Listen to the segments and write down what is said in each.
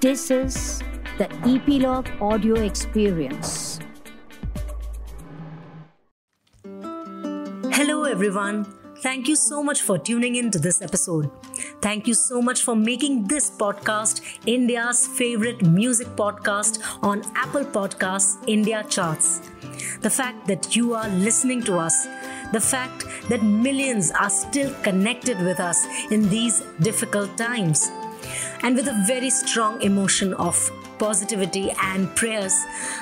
This is the Epilogue audio experience. Hello, everyone. Thank you so much for tuning in to this episode. Thank you so much for making this podcast India's favorite music podcast on Apple Podcasts India charts. The fact that you are listening to us, the fact that millions are still connected with us in these difficult times, and with a very strong emotion of positivity and prayers,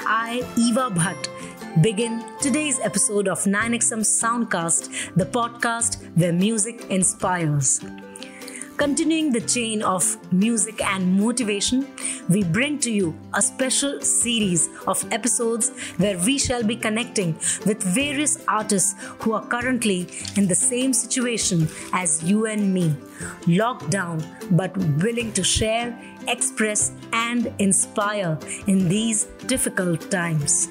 I, Eva Bhatt, begin today's episode of 9XM Soundcast, the podcast where music inspires. Continuing the chain of music and motivation, we bring to you a special series of episodes where we shall be connecting with various artists who are currently in the same situation as you and me, locked down but willing to share, express, and inspire in these difficult times.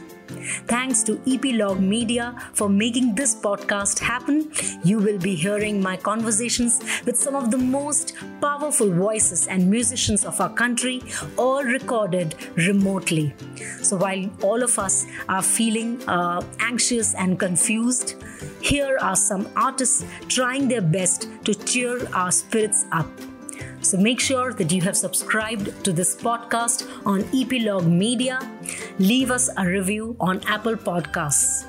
Thanks to Epilogue Media for making this podcast happen. You will be hearing my conversations with some of the most powerful voices and musicians of our country, all recorded remotely. So while all of us are feeling uh, anxious and confused, here are some artists trying their best to cheer our spirits up. So make sure that you have subscribed to this podcast on Epilogue Media. Leave us a review on Apple Podcasts.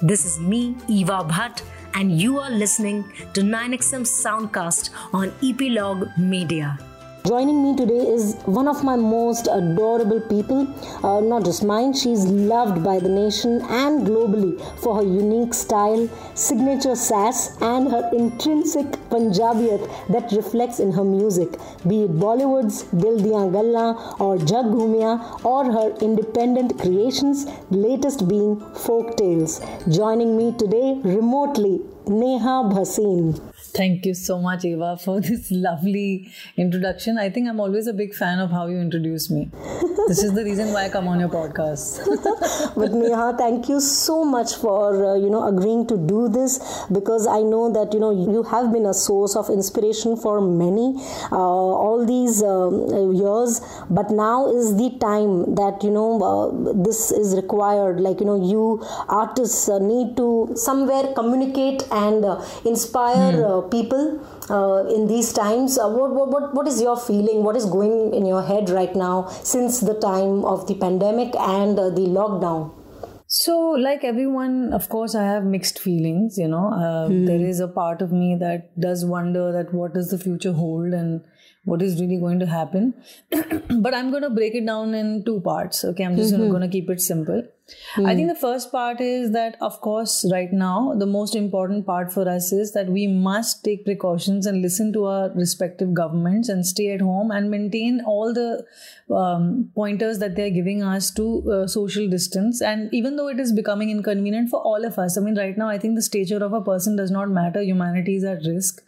This is me, Eva Bhatt, and you are listening to 9XM Soundcast on Epilogue Media. Joining me today is one of my most adorable people, uh, not just mine, she's loved by the nation and globally for her unique style, signature sass, and her intrinsic Punjabiyat that reflects in her music, be it Bollywood's Dil Diyan Galla or Jag Ghumia or her independent creations, latest being Folk Tales. Joining me today remotely, Neha Bhasin. Thank you so much, Eva, for this lovely introduction. I think I'm always a big fan of how you introduce me. this is the reason why I come on your podcast. but Neha, thank you so much for uh, you know agreeing to do this because I know that you know you have been a source of inspiration for many uh, all these um, years. But now is the time that you know uh, this is required. Like you know, you artists uh, need to somewhere communicate and uh, inspire. Hmm people uh, in these times. Uh, what, what, what is your feeling? What is going in your head right now since the time of the pandemic and uh, the lockdown? So, like everyone, of course, I have mixed feelings. You know, hmm. there is a part of me that does wonder that what does the future hold and what is really going to happen. but I'm going to break it down in two parts. Okay, I'm just mm-hmm. going to keep it simple. Mm. I think the first part is that, of course, right now, the most important part for us is that we must take precautions and listen to our respective governments and stay at home and maintain all the um, pointers that they're giving us to uh, social distance. And even though it is becoming inconvenient for all of us, I mean, right now, I think the stature of a person does not matter. Humanity is at risk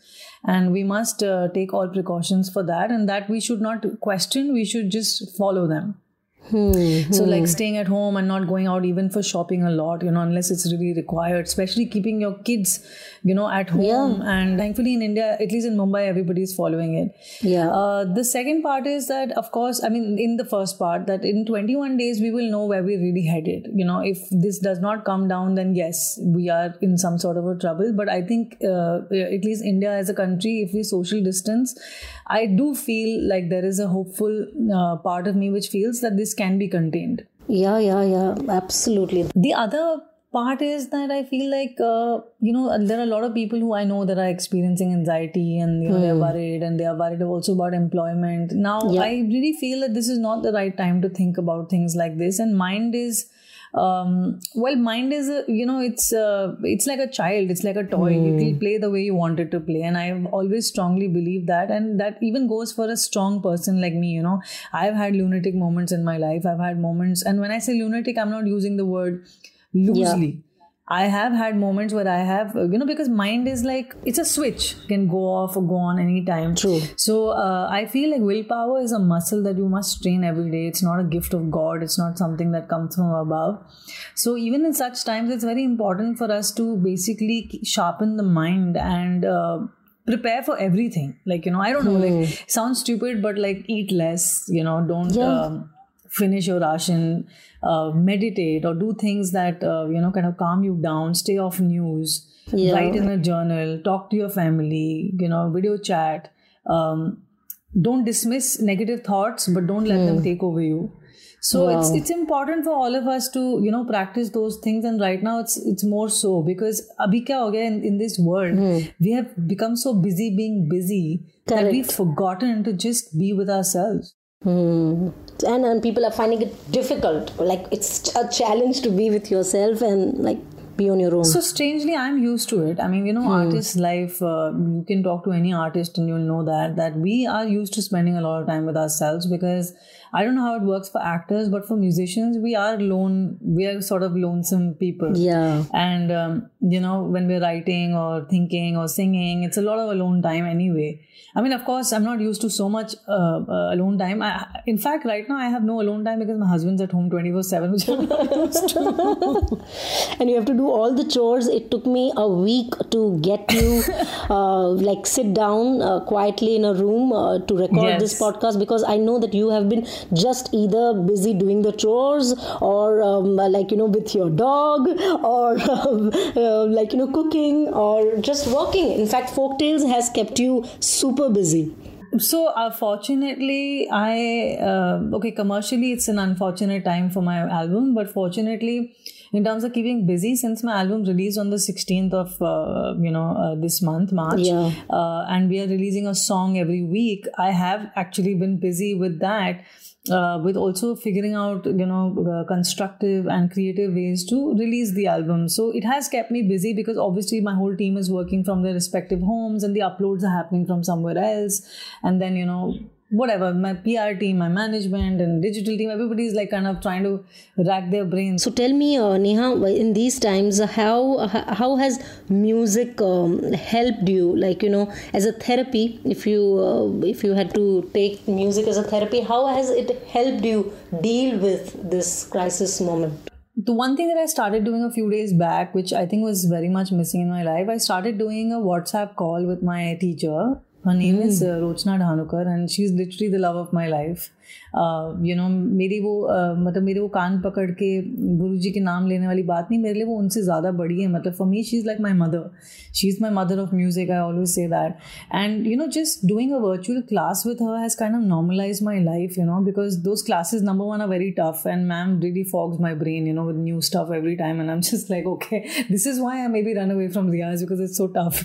and we must uh, take all precautions for that and that we should not question we should just follow them Hmm, so, like staying at home and not going out even for shopping a lot, you know, unless it's really required, especially keeping your kids, you know, at home. Yeah. And thankfully in India, at least in Mumbai, everybody is following it. Yeah. Uh, the second part is that, of course, I mean, in the first part, that in 21 days, we will know where we're really headed. You know, if this does not come down, then yes, we are in some sort of a trouble. But I think, uh, at least India as a country, if we social distance, I do feel like there is a hopeful uh, part of me which feels that this can be contained. Yeah, yeah, yeah, absolutely. The other part is that I feel like uh, you know there are a lot of people who I know that are experiencing anxiety and you know mm. they're hmm. worried and they are worried also about employment. Now yeah. I really feel that this is not the right time to think about things like this, and mind is um, well mind is a, you know it's uh, it's like a child it's like a toy. Mm. it will hmm. play the way you want it to play. And i've always strongly believed that. And that even goes for a strong person like me you know. I've had lunatic moments in my life. I've had moments and when i say lunatic i'm not using the word loosely. Yeah I have had moments where I have, you know, because mind is like, it's a switch, can go off or go on anytime. True. So uh, I feel like willpower is a muscle that you must train every day. It's not a gift of God, it's not something that comes from above. So even in such times, it's very important for us to basically sharpen the mind and uh, prepare for everything. Like, you know, I don't know, like, sounds stupid, but like, eat less, you know, don't Yeah. um, finish your ration, uh, meditate, or do things that, uh, you know, kind of calm you down, stay off news, Yeah. write in a journal, talk to your family, you know, video chat. Um, don't dismiss negative thoughts, but don't let them take over you. So it's Wow. it's important for all of us to you know practice those things, and right now it's it's more so because abhi kya ho gaya in, in this world we have become so busy being busy that we've forgotten to just be with ourselves. Hmm. And, and people are finding it difficult. Like it's a challenge to be with yourself and like be on your own. So strangely, I'm used to it. I mean, you know, artist life. Uh, you can talk to any artist, and you'll know that that we are used to spending a lot of time with ourselves because I don't know how it works for actors, but for musicians, we are lone. We are sort of lonesome people. yeah. And um, you know, when we're writing or thinking or singing, it's a lot of alone time anyway. I mean, of course, I'm not used to so much uh, uh, alone time. I, in fact, right now I have no alone time because my husband's at home 24 seven, which I'm not used to. and you have to do all the chores. It took me a week to get you, uh, like, sit down uh, quietly in a room uh, to record this podcast because I know that you have been just either busy doing the chores or, um, like, you know, with your dog or, um, uh, like, you know, cooking or just working. In fact, Folktales has kept you super busy. So, uh, fortunately, I uh, okay. Commercially, it's an unfortunate time for my album, but fortunately, in terms of keeping busy, since my album released on the sixteenth of uh, you know uh, this month, March, Yeah. uh, and we are releasing a song every week. I have actually been busy with that. Uh, with also figuring out you know uh, constructive and creative ways to release the album. So it has kept me busy because obviously my whole team is working from their respective homes and the uploads are happening from somewhere else. And then you know whatever my pr team my management and digital team everybody is like kind of trying to rack their brains So tell me, uh, Neha, in these times, how how has music um, helped you? Like you know, as a therapy, if you uh, if you had to take music as a therapy, how has it helped you deal with this crisis moment? the one thing that I started doing a few days back, which I think was very much missing in my life, I started doing a WhatsApp call with my teacher. Her name is uh, Rochna Dhanukar, and she's literally the love of my life. Uh, you know, मेरी वो uh, मतलब मेरे वो कान पकड़ के गुरु जी के नाम लेने वाली बात नहीं मेरे लिए वो उनसे ज़्यादा बड़ी है मतलब for me she is like my mother she is my mother of music I always say that and you know just doing a virtual class with her has kind of normalized my life you know because those classes number one are very tough and ma'am really fogs my brain you know with new stuff every time and i'm just like okay this is why i maybe run away from Riyaz because it's so tough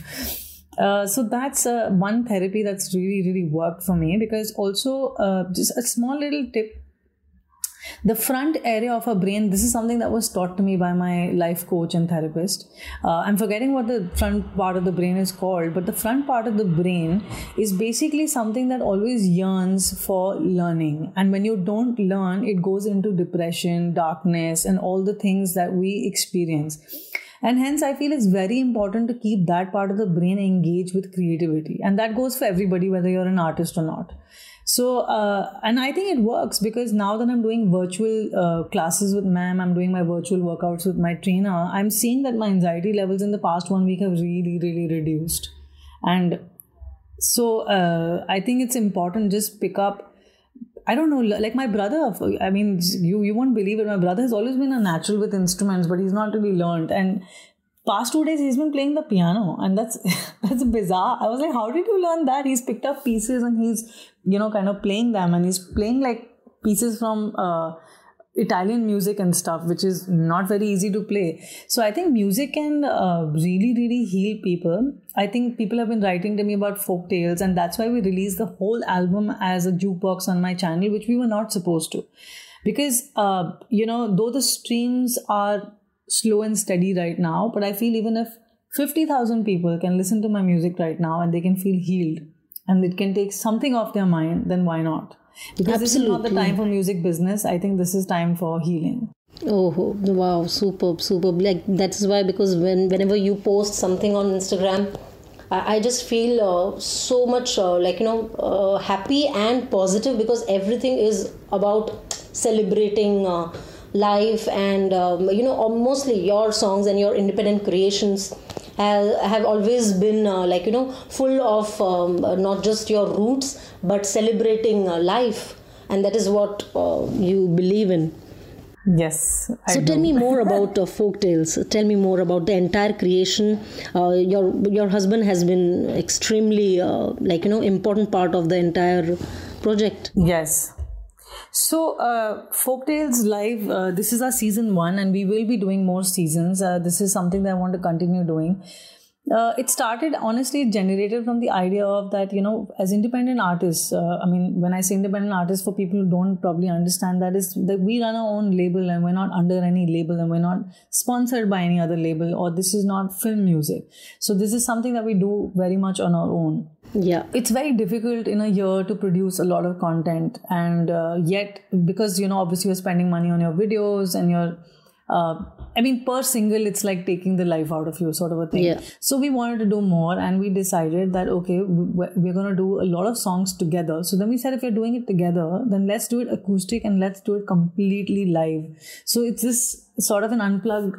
uh, so that's uh, one therapy that's really really worked for me because also uh, just a small little tip. The front area of our brain this is something that was taught to me by my life coach and therapist. Uh, i'm forgetting what the front part of the brain is called but the front part of the brain is basically something that always yearns for learning. And when you don't learn it goes into depression darkness and all the things that we experience and hence i feel it's very important to keep that part of the brain engaged with creativity and that goes for everybody whether you're an artist or not so, uh, and I think it works because now that I'm doing virtual uh, classes with ma'am, I'm doing my virtual workouts with my trainer, I'm seeing that my anxiety levels in the past one week have really, really reduced. And so uh, I think it's important just pick up. I don't know, like my brother. I mean, you you won't believe it. My brother has always been a natural with instruments, but he's not really learned. And past two days he's been playing the piano and that's that's bizarre i was like how did you learn that he's picked up pieces and he's you know kind of playing them and he's playing like pieces from uh, italian music and stuff which is not very easy to play. So i think music can uh, really really heal people. I think people have been writing to me about folk tales and that's why we released the whole album as a jukebox on my channel which we were not supposed to. Because uh, you know though the streams are slow and steady right now, but I feel even if 50,000 people can listen to my music right now and they can feel healed and it can take something off their mind, then why not? Because this is not the time for music business. I think this is time for healing. Oh wow, superb, superb. Like that is why because when whenever you post something on Instagram, I, I just feel uh, so much uh, like you know uh, happy and positive because everything is about celebrating uh, life and um, you know uh, mostly your songs and your independent creations have, have always been uh, like you know full of um, not just your roots but celebrating uh, life and that is what uh, you believe in Yes. I so tell me more about uh, folk tales. Tell me more about the entire creation. Uh, your your husband has been extremely uh, like you know important part of the entire project. Yes. So, uh, Folktales Live, uh, this is our season one, and we will be doing more seasons. Uh, this is something that I want to continue doing. Uh, it started honestly generated from the idea of that you know as independent artists uh, i mean when i say independent artists for people who don't probably understand that is that we run our own label and we're not under any label and we're not sponsored by any other label or this is not film music so this is something that we do very much on our own Yeah. it's very difficult in a year to produce a lot of content and uh, yet because you know obviously you're spending money on your videos and you're uh, i mean per single it's like taking the life out of you sort of a thing Yeah. so we wanted to do more and we decided that okay we're going to do a lot of songs together so then we said if we're doing it together then let's do it acoustic and let's do it completely live so it's this sort of an unplugged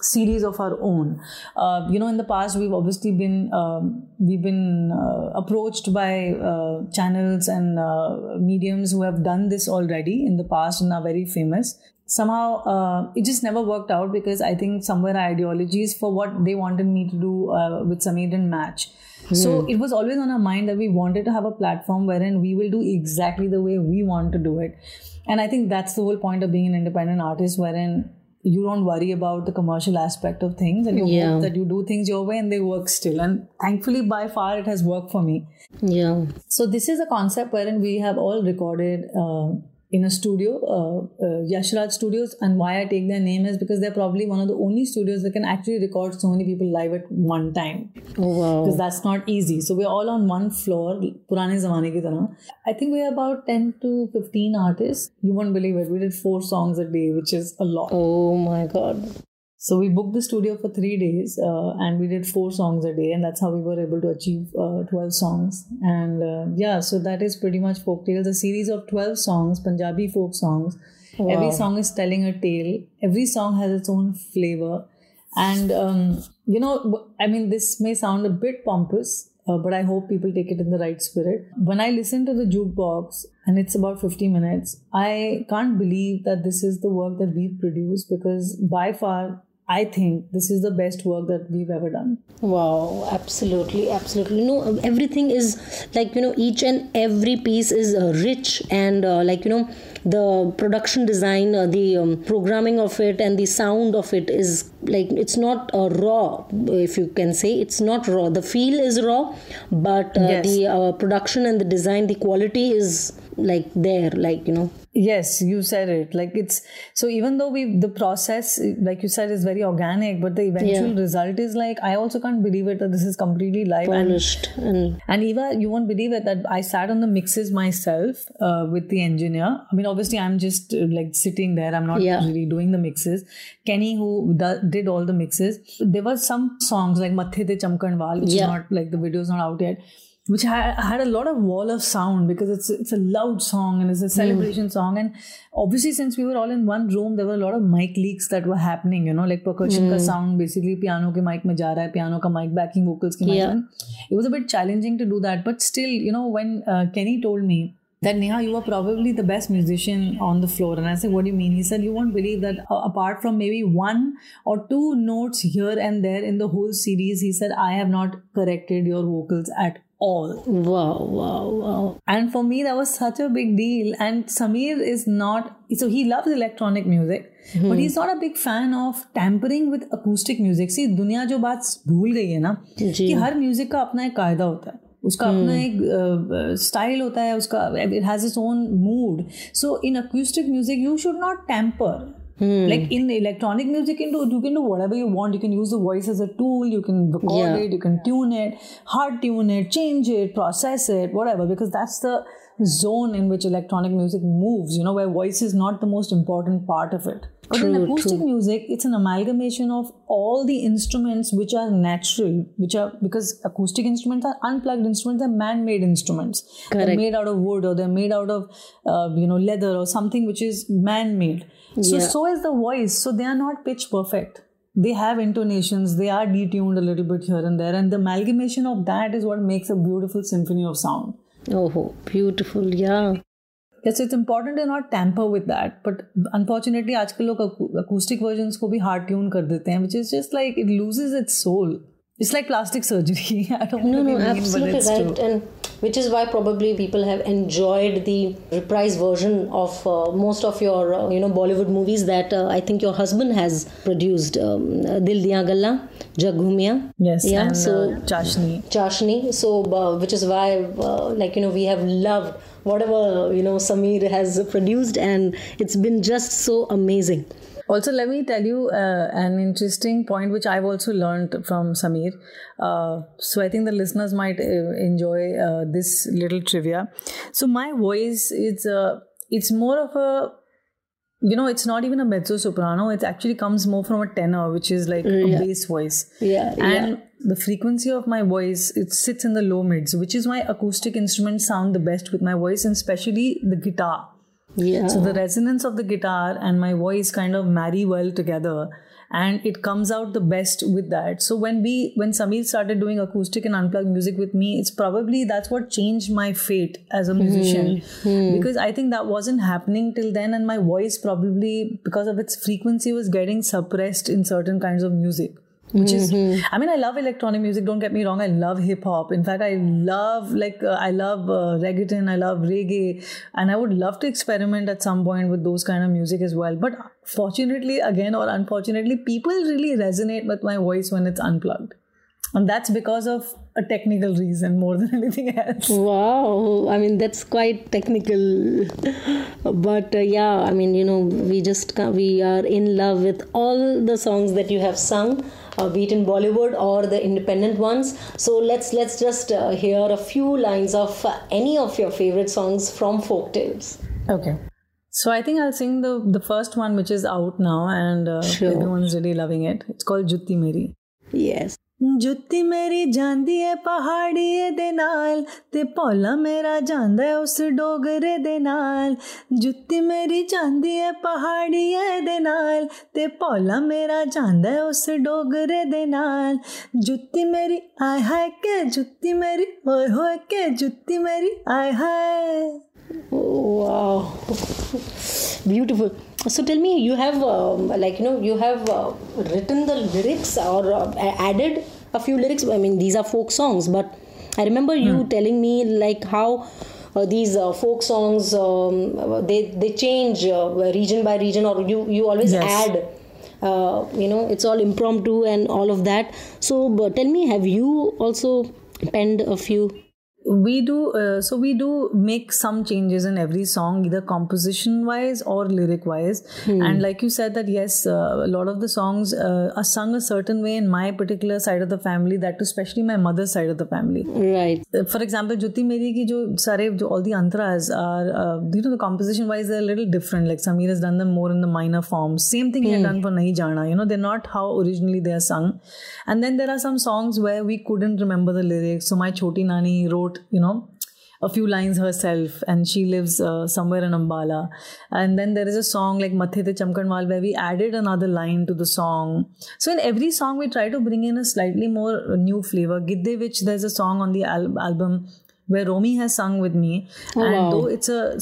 series of our own. Uh, you know, in the past, we've obviously been um, we've been uh, approached by uh, channels and uh, mediums who have done this already in the past and are very famous. Somehow, uh, it just never worked out because I think somewhere our ideologies for what they wanted me to do uh, with Sameer didn't match. So it was always on our mind that we wanted to have a platform wherein we will do exactly the way we want to do it. And I think that's the whole point of being an independent artist, wherein you don't worry about the commercial aspect of things and you Yeah. hope that you do things your way and they work still. And thankfully, by far, it has worked for me. Yeah. So this is a concept wherein we have all recorded uh, in a studio, uh, uh, Yashraj Studios. And why I take their name is because they're probably one of the only studios that can actually record so many people live at one time. Oh, wow. Because that's not easy. So we're all on one floor, purane zamane ki tarah. I think we're about 10 to 15 artists. You won't believe it. We did four songs a day, which is a lot. Oh my God. So we booked the studio for three days uh, and we did four songs a day, and that's how we were able to achieve uh, 12 songs. And uh, yeah, so that is pretty much folk tales, a series of 12 songs, Punjabi folk songs. Every song is telling a tale, every song has its own flavor. And um, you know, I mean, this may sound a bit pompous, uh, but I hope people take it in the right spirit. When I listen to the jukebox, and it's about 50 minutes, I can't believe that this is the work that we've produced because by far, I think this is the best work that we've ever done. Wow, absolutely, absolutely. No, everything is like you know, each and every piece is uh, rich and uh, like you know, the production design, uh, the um, programming of it, and the sound of it is like it's not uh, raw, if you can say. It's not raw. The feel is raw, but uh, Yes. the uh, production and the design, the quality is like there, like you know. Yes, you said it. Like it's so even though we the process, like you said, is very organic, but the eventual Yeah. result is like I also can't believe it that this is completely live Polished and And Eva, you won't believe it that I sat on the mixes myself uh, with the engineer. I mean, obviously, I'm just uh, like sitting there. I'm not Yeah. really doing the mixes. Kenny, who do- did all the mixes, there were some songs like Mathe Te Chamkanwal, which Yeah. is not like the video's not out yet which had, had a lot of wall of sound because it's it's a loud song and it's a hmm. celebration mm. song and obviously since we were all in one room there were a lot of mic leaks that were happening you know like percussion mm. ka hmm. sound basically piano ke mic mein ja raha hai piano ka mic backing vocals ke mic yeah. it was a bit challenging to do that but still you know when uh, Kenny told me that Neha, you were probably the best musician on the floor. And I said, What do you mean? He said, You won't believe that uh, apart from maybe one or two notes here and there in the whole series, he said, I have not corrected your vocals at all. Wow, wow, wow. And for me, that was such a big deal. And Sameer is not, so he loves electronic music, hmm. but he's not a big fan of tampering with acoustic music. See, dunya जो बात भूल गई है ना music हर music का अपना It has its own उसका hmm. अपना एक स्टाइल uh, होता है उसका it has its own mood so in acoustic music you should not tamper tamper like in electronic music you can do you can do whatever you want. You can use the voice as a tool. You can record Yeah. it. You can tune it hard tune it change it process it whatever. Because that's the zone in which electronic music moves you know where voice is not the most important part of it. But in acoustic true. music it's an amalgamation of all the instruments which are natural which are because acoustic instruments are unplugged instruments they're man-made instruments. They're Correct. made out of wood or they're made out of uh, you know leather or something which is man-made so Yeah. so is the voice so they are not pitch perfect they have intonations, they are detuned a little bit here and there, and the amalgamation of that is what makes a beautiful symphony of sound. Oh, beautiful, yeah. Yes, it's important to not tamper with that. But unfortunately, आजकल लोग acoustic versions को भी hard tune कर देते हैं, which is just like it loses its soul. It's like plastic surgery. I don't no, no, mean, absolutely right, true. and which is why probably people have enjoyed the reprise version of uh, most of your uh, you know Bollywood movies that uh, I think your husband has produced. Um, Dil Diyan Galla, Jag Ghumia. Yes, yeah. And, so uh, Chashni. Chashni. So uh, which is why uh, like you know we have loved whatever you know Sameer has produced, and it's been just so amazing. Also, let me tell you uh, an interesting point which I've also learned from Sameer. Uh, so I think the listeners might uh, enjoy uh, this little trivia. So my voice is uh, it's more of a you know it's not even a mezzo soprano. It actually comes more from a tenor, which is like yeah. a bass voice. Yeah, and. Yeah. The frequency of my voice it sits in the low mids, which is why acoustic instruments sound the best with my voice, and especially the guitar yeah. So the resonance of the guitar and my voice kind of marry well together and it comes out the best with that. So when we when Sameer started doing acoustic and unplugged music with me, it's probably that's what changed my fate as a musician. Mm-hmm. Because I think that wasn't happening till then and my voice probably because of its frequency was getting suppressed in certain kinds of music which mm-hmm. is i mean i love electronic music don't get me wrong i love hip hop. In fact i love like uh, i love uh, reggaeton i love reggae and i would love to experiment at some point with those kind of music as well. But fortunately again or unfortunately people really resonate with my voice when it's unplugged and that's because of a technical reason more than anything else wow i mean that's quite technical but uh, yeah i mean you know we just we are in love with all the songs that you have sung uh, be it in Bollywood or the independent ones. So let's let's just uh, hear a few lines of uh, any of your favorite songs from folk tales. Okay. So I think I'll sing the the first one, which is out now, and uh, sure. everyone's really loving it. It's called Jutti Meri. Yes. ਜੁੱਤੀ ਮੇਰੀ ਜਾਂਦੀ ਏ ਪਹਾੜੀਏ ਦੇ ਨਾਲ ਤੇ ਪੌਲਾ ਮੇਰਾ ਜਾਂਦਾ ਉਸ ਡੋਗਰੇ ਦੇ ਨਾਲ ਜੁੱਤੀ ਮੇਰੀ ਜਾਂਦੀ ਏ ਪਹਾੜੀਏ ਦੇ ਨਾਲ ਤੇ ਪੌਲਾ ਮੇਰਾ ਜਾਂਦਾ ਉਸ ਡੋਗਰੇ ਦੇ ਨਾਲ ਜੁੱਤੀ ਮੇਰੀ ਆਏ ਹਾਏ ਕੇ ਜੁੱਤੀ ਮੇਰੀ ਹੋਏ ਹੋਏ ਕੇ ਜੁੱਤੀ ਮੇਰੀ ਆਏ ਹਾਏ wow beautiful so tell me you have uh, like you know you have uh, written the lyrics or uh, added a few lyrics. I mean, these are folk songs, but I remember you hmm. telling me like how uh, these uh, folk songs um, they they change uh, region by region, or you you always yes. add. Uh, you know, it's all impromptu and all of that. So, tell me, have you also penned a few we do uh, so we do make some changes in every song either composition wise or lyric wise hmm. and like you said that yes uh, a lot of the songs uh, are sung a certain way in my particular side of the family that especially my mother's side of the family. Right. Uh, for example jutti meri ki jo sare jo all the antras are uh, you know the composition wise they're a little different. Like sameer has done them more in the minor forms. Same thing hmm. he had hmm. done for nahi jana. You know they're not how originally they are sung. And then there are some songs where we couldn't remember the lyrics. So my choti nani wrote wrote, you know, a few lines herself and she lives uh, somewhere in Ambala. And then there is a song like Mathe Te Chamkanwal where we added another line to the song. So in every song we try to bring in a slightly more new flavor. Gidde which there's a song on the al- album where Romy has sung with me. Oh, and wow. though it's a,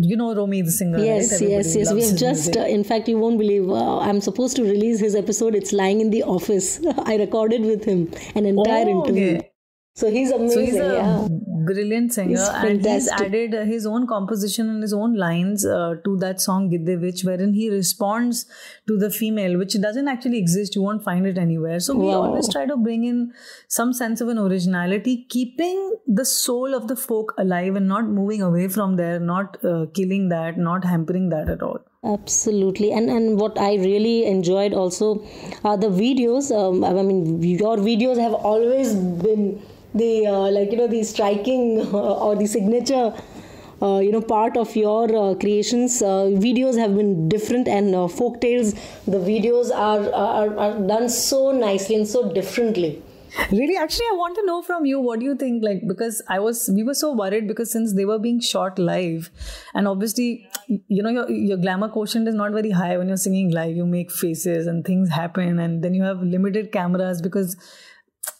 you know, Romy the singer. Yes, right? yes, yes. We have just, uh, in fact, you won't believe, uh, I'm supposed to release his episode. It's lying in the office. I recorded with him an entire oh, interview. Okay. So he's amazing. So he's a yeah. brilliant singer, he's and he's added his own composition and his own lines uh, to that song Giddevich, wherein he responds to the female, which doesn't actually exist. You won't find it anywhere. So we wow. always try to bring in some sense of an originality, keeping the soul of the folk alive and not moving away from there, not uh, killing that, not hampering that at all absolutely and and what i really enjoyed also are the videos um, i mean your videos have always been the uh, like you know the striking uh, or the signature uh, you know part of your uh, creations uh, videos have been different and uh, folk tales the videos are, are are done so nicely and so differently. Really? Actually i want to know from you what do you think like because i was we were so worried because since they were being shot live and obviously you know your your glamour quotient is not very high when you're singing live. You make faces and things happen and then you have limited cameras because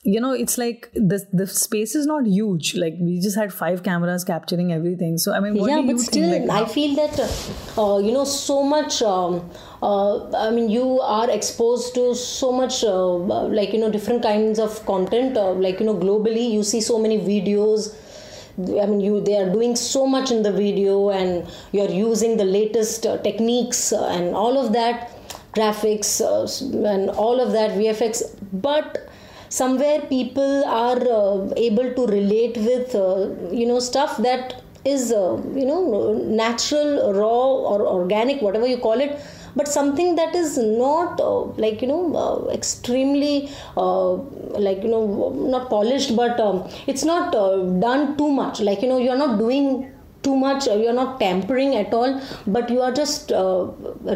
you know it's like the the space is not huge. Like we just had five cameras capturing everything. So i mean yeah but still like, i feel that uh, you know so much um, uh, i mean you are exposed to so much uh, like you know different kinds of content uh, like you know globally you see so many videos. I mean, you they are doing so much in the video, and you are using the latest uh, techniques uh, and all of that, graphics uh, and all of that VFX. But somewhere people are uh, able to relate with uh, you know stuff that is uh, you know natural raw or organic whatever you call it but something that is not uh, like you know uh, extremely uh, like you know not polished but um, it's not done too much. Like you know you're not doing too much uh, you're not tampering at all but you are just uh,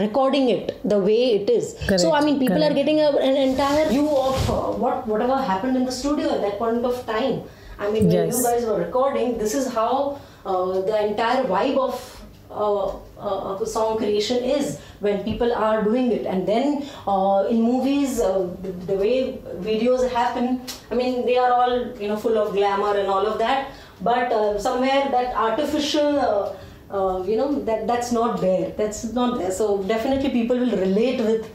recording it the way it is Correct. so i mean people Correct. are getting a, an entire view of uh, what whatever happened in the studio at that point of time i mean when yes. you guys were recording this is how uh, the entire vibe of uh, uh, song creation is when people are doing it and then uh, in movies uh, the, the, way videos happen i mean they are all you know full of glamour and all of that but uh, somewhere that artificial uh, uh, you know that that's not there that's not there so definitely people will relate with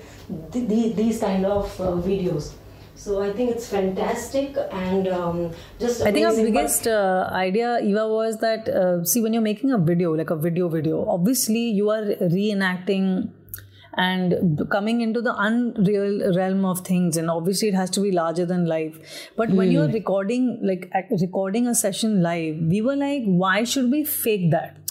th- th- these kind of uh, videos so I think it's fantastic and um, just. I think our biggest uh, idea, Eva, was that uh, see when you're making a video, like a video video, obviously you are reenacting and coming into the unreal realm of things and obviously it has to be larger than life but mm. when you're hmm. recording like recording a session live we were like why should we fake that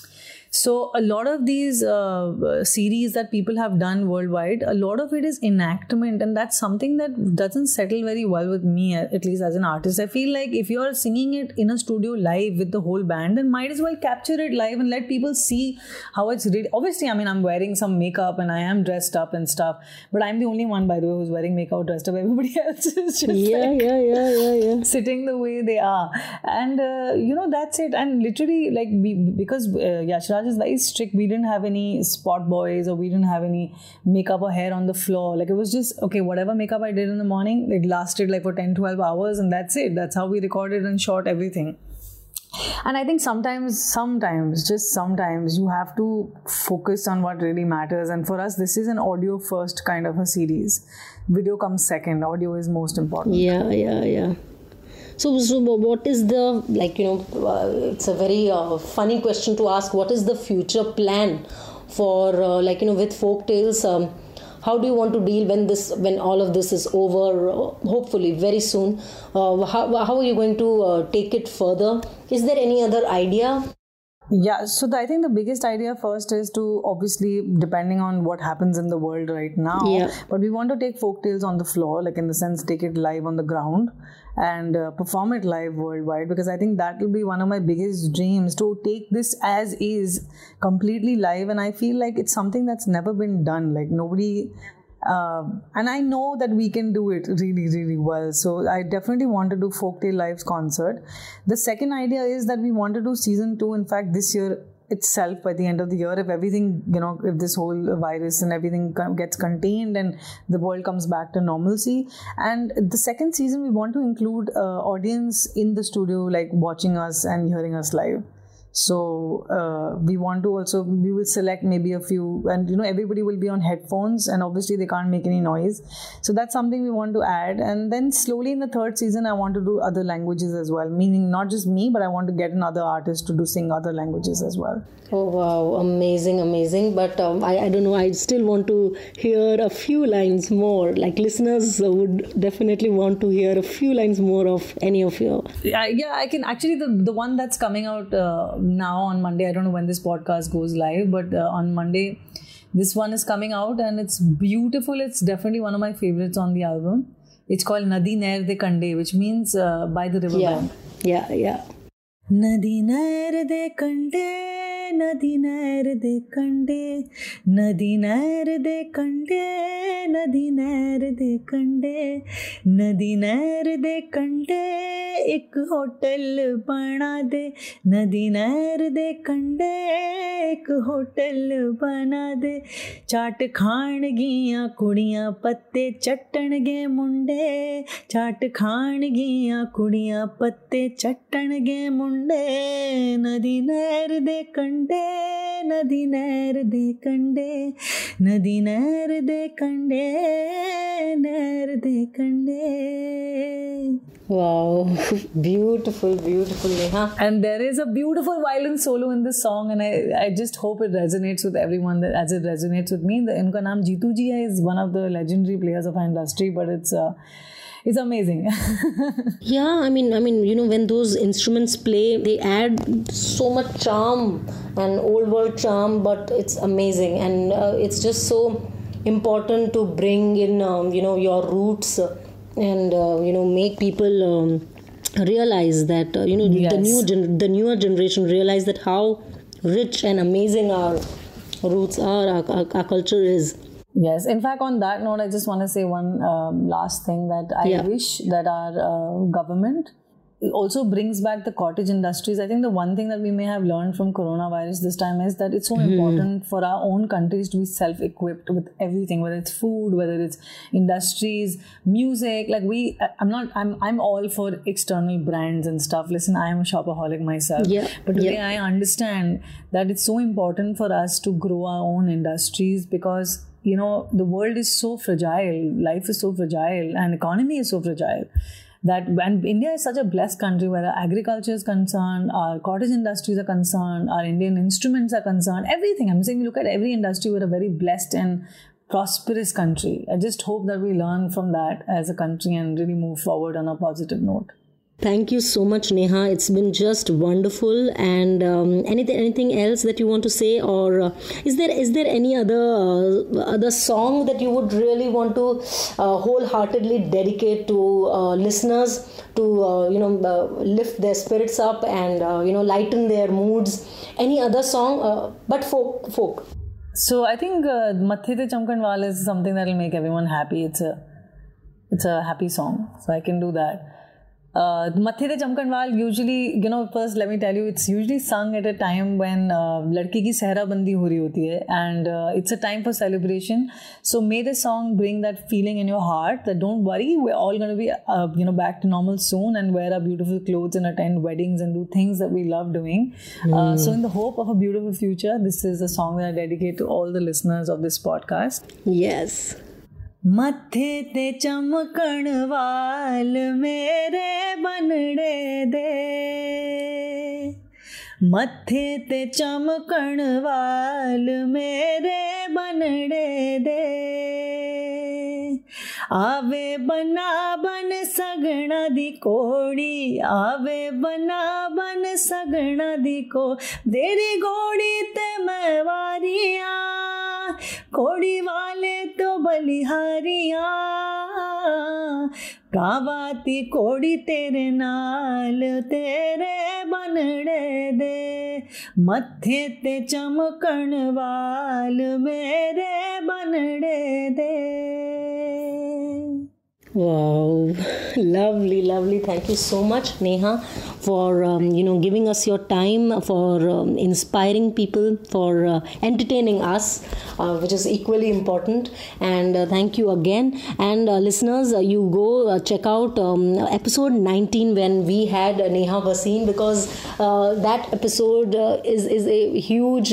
so a lot of these uh, series that people have done worldwide, a lot of it is enactment, and that's something that doesn't settle very well with me, at least as an artist. I feel like if you're singing it in a studio live with the whole band, then might as well capture it live and let people see how it's really. Obviously, I mean, I'm wearing some makeup and I am dressed up and stuff, but I'm the only one, by the way, who's wearing makeup dressed up. Everybody else is just yeah, like yeah, yeah, yeah, yeah, sitting the way they are, and uh, you know that's it. And literally, like because uh, Yashraj is very strict. We didn't have any spot boys or we didn't have any makeup or hair on the floor. Like it was just, okay, whatever makeup I did in the morning, it lasted like for 10, 12 hours and that's it. That's how we recorded and shot everything. And I think sometimes, sometimes, just sometimes, you have to focus on what really matters. And for us, this is an audio first kind of a series. Video comes second, audio is most important. Yeah, yeah, yeah. So, so what is the like you know? Uh, it's a very uh, funny question to ask. What is the future plan for uh, like you know with folk tales? Um, how do you want to deal when this when all of this is over? Uh, hopefully, very soon. Uh, how how are you going to take it further? Is there any other idea? Yeah, so the, I think the biggest idea first is to obviously depending on what happens in the world right now. Yeah. But we want to take folk tales on the floor, like in the sense take it live on the ground and uh, perform it live worldwide because I think that will be one of my biggest dreams to take this as is completely live and I feel like it's something that's never been done. Like nobody um, and I know that we can do it really, really well. So I definitely want to do Folktale Lives concert. The second idea is that we want to do season two. In fact, this year itself by the end of the year if everything you know if this whole virus and everything gets contained and the world comes back to normalcy and the second season we want to include uh, audience in the studio like watching us and hearing us live so uh, we want to also we will select maybe a few and you know everybody will be on headphones and obviously they can't make any noise. So that's something we want to add. And then slowly in the third season i want to do other languages as well. Meaning not just me but i want to get another artist to do sing other languages as well. Oh wow. Amazing amazing. But um, I, I don't know. I still want to hear a few lines more. Like listeners would definitely want to hear a few lines more of any of your yeah, yeah i can actually the, the one that's coming out uh, now on Monday. I don't know when this podcast goes live, but uh, on Monday, this one is coming out and it's beautiful. It's definitely one of my favorites on the album. It's called Nadi Nair de Kande, which means uh, by the river yeah. bank. Yeah, yeah. Nadi Nair de Kande नदी नहर दे कंडे नदी नहर दे कंडे नदी नहर दे कंडे नदी नहर दे कंडे एक होटल बना दे नदी नहर दे कंडे एक होटल बना दे चाट खान गियां कुड़ियां पत्ते चट्टन गे मुंडे चाट खान गियां कुड़ियां Wow, beautiful, beautiful huh? And there is a beautiful violin solo in this song, and I, I just hope it resonates with everyone that as it resonates with me. The Inka Naam Jitu Ji is one of the legendary players of our industry, but it's uh, it's amazing. Yeah, I mean, I mean, you know, when those instruments play, they add so much charm and old world charm, but it's amazing, and uh, it's just so important to bring in, um, you know, your roots and uh, you know make people um, realize that uh, you know the new gen- the newer generation realize that how rich and amazing our roots are, our, our, our culture is. Yes. In fact, on that note, I just want to say one um, last thing that I Yeah. wish that our uh, government also brings back the cottage industries. I think the one thing that we may have learned from coronavirus this time is that it's so important for our own countries to be self-equipped with everything, whether it's food, whether it's industries, music. Like we, I'm not, I'm, I'm all for external brands and stuff. Listen, I am a shopaholic myself. Yeah, But today yeah. I understand that it's so important for us to grow our own industries because you know the world is so fragile, life is so fragile, and economy is so fragile. That and India is such a blessed country where our agriculture is concerned, our cottage industries are concerned, our Indian instruments are concerned, everything. I'm saying, look at every industry. We're a very blessed and prosperous country. I just hope that we learn from that as a country and really move forward on a positive note. Thank you so much, Neha. It's been just wonderful. And um, anything, anything else that you want to say, or uh, is there is there any other uh, other song that you would really want to uh, wholeheartedly dedicate to uh, listeners to uh, you know uh, lift their spirits up and you know lighten their moods? Any other song, but folk folk. So I think uh, Mathe Te Chamkanwal is something that will make everyone happy. It's a it's a happy song, so I can do that uh, Mathe Te Chamkanwal usually, you know, first let me tell you, it's usually sung at a time when uh, ladki ki sehra bandi ho and uh, it's a time for celebration. So may the song bring that feeling in your heart that don't worry, we're all going to be, uh, you know, back to normal soon and wear our beautiful clothes and attend weddings and do things that we love doing. Uh, hmm. So in the hope of a beautiful future, this is a song that I dedicate to all the listeners of this podcast. Yes. मथे ते चमकण वाल मेरे बनड़े दे मथे ते चमकण वाल मेरे बनड़े दे आवे बना बन सगना दी कोड़ी आवे बना बन सगना दी को तेरी घोड़ी ते मैं वारिया कोड़ी वाले तो बलिहारिया। कावाती कोड़ी तेरे नाल, तेरे बनड़े दे। मथे ते चमकण वाल मेरे बनड़े दे। Wow, lovely, lovely. Thank you so much, Neha, for um, you know giving us your time, for um, inspiring people, for uh, entertaining us, uh, which is equally important. And uh, thank you again. And uh, listeners, uh, you go uh, check out um, episode 19 when we had Neha Bhasin because that episode is is a huge,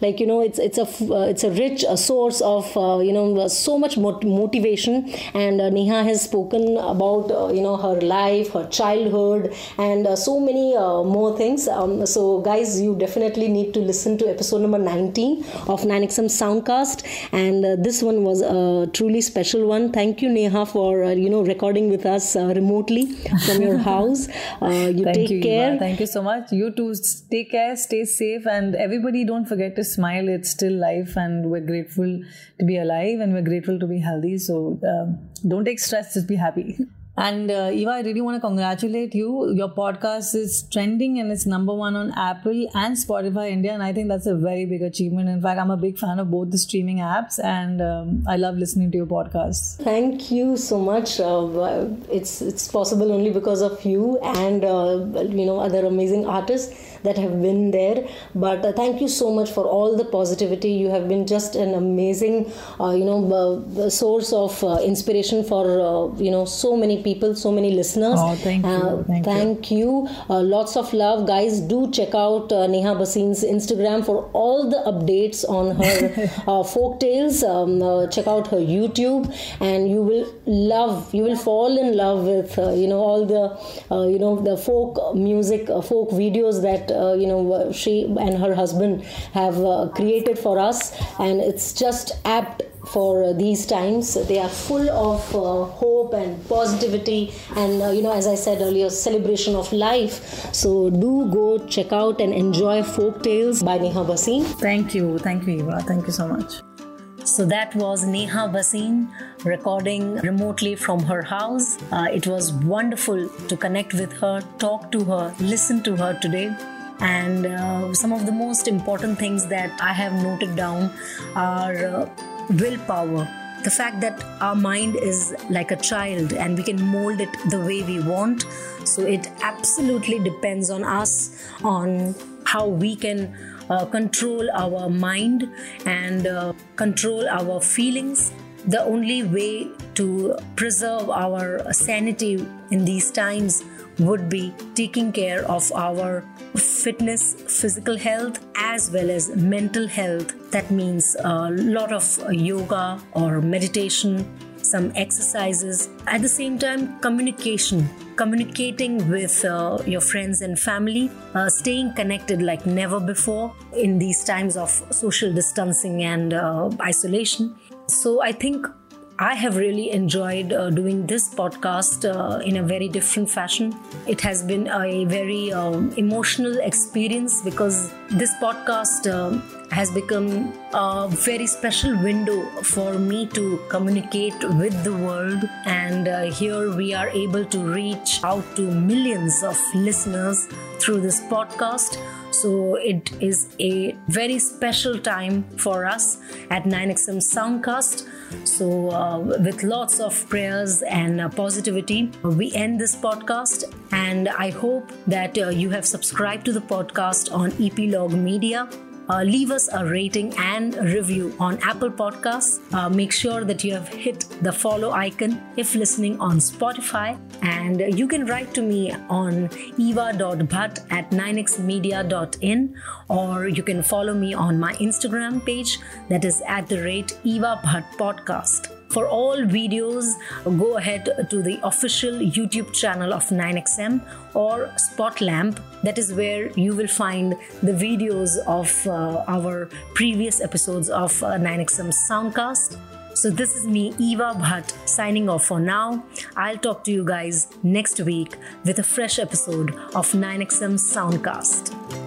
like you know, it's it's a it's a rich source of you know so much mot- motivation. And Neha has spoken about uh, you know her life, her childhood, and uh, so many uh, more things. Um, so guys, you definitely need to listen to episode number 19 of 9XM Soundcast, and uh, this one was a truly special one. Thank you, Neha, for uh, you know recording with us uh, remotely from your house. Uh, you Thank take you, care. Eva. Thank you so much. You too. Take care, stay safe, and everybody don't forget to smile. It's still life, and we're grateful to be alive, and we're grateful to be healthy. So um, don't take stress. Just be happy. And uh, Eva, I really want to congratulate you. Your podcast is trending and it's number one on Apple and Spotify India, and I think that's a very big achievement. In fact, I'm a big fan of both the streaming apps, and um, I love listening to your podcast. Thank you so much. Uh, it's it's possible only because of you and uh, you know other amazing artists that have been there. But uh, thank you so much for all the positivity. You have been just an amazing, uh, you know, uh, source of uh, inspiration for uh, you know so many people, so many listeners. Oh, thank you. Thank, thank, you. you. lots of love, guys. Do check out Neha Bhasin's Instagram for all the updates on her folk tales. Um, check out her YouTube, and you will love. You will fall in love with you know all the you know the folk music, folk videos that uh, you know she and her husband have uh, created for us, and it's just apt for these times. They are full of uh, hope and positivity, and uh, you know, as I said earlier, celebration of life. So do go check out and enjoy Folk Tales by Neha Bhasin. Thank you, thank you, Eva. Thank you so much. So that was Neha Bhasin recording remotely from her house. Uh, it was wonderful to connect with her, talk to her, listen to her today. And uh, some of the most important things that I have noted down are uh, willpower. The fact that our mind is like a child and we can mold it the way we want. So it absolutely depends on us on how we can uh, control our mind and uh, control our feelings. The only way to preserve our sanity in these times would be taking care of our fitness, physical health, as well as mental health. That means a lot of yoga or meditation, some exercises. At the same time, communication. Communicating with uh, your friends and family, uh, staying connected like never before in these times of social distancing and uh, isolation. So, I think I have really enjoyed uh, doing this podcast uh, in a very different fashion. It has been a very um, emotional experience because this podcast uh, has become a very special window for me to communicate with the world. And uh, here we are able to reach out to millions of listeners through this podcast. So it is a very special time for us at 9XM Soundcast. So, uh, with lots of prayers and uh, positivity, we end this podcast. And I hope that uh, you have subscribed to the podcast on Epilogue Media uh, leave us a rating and review on Apple Podcasts. Uh, make sure that you have hit the follow icon if listening on Spotify. And you can write to me on eva.bhatt at 9xmedia.in or you can follow me on my Instagram page that is at the rate Eva Bhatt Podcast. For all videos, go ahead to the official YouTube channel of 9XM or Spotlamp. That is where you will find the videos of uh, our previous episodes of uh, 9XM Soundcast. So, this is me, Eva Bhatt, signing off for now. I'll talk to you guys next week with a fresh episode of 9XM Soundcast.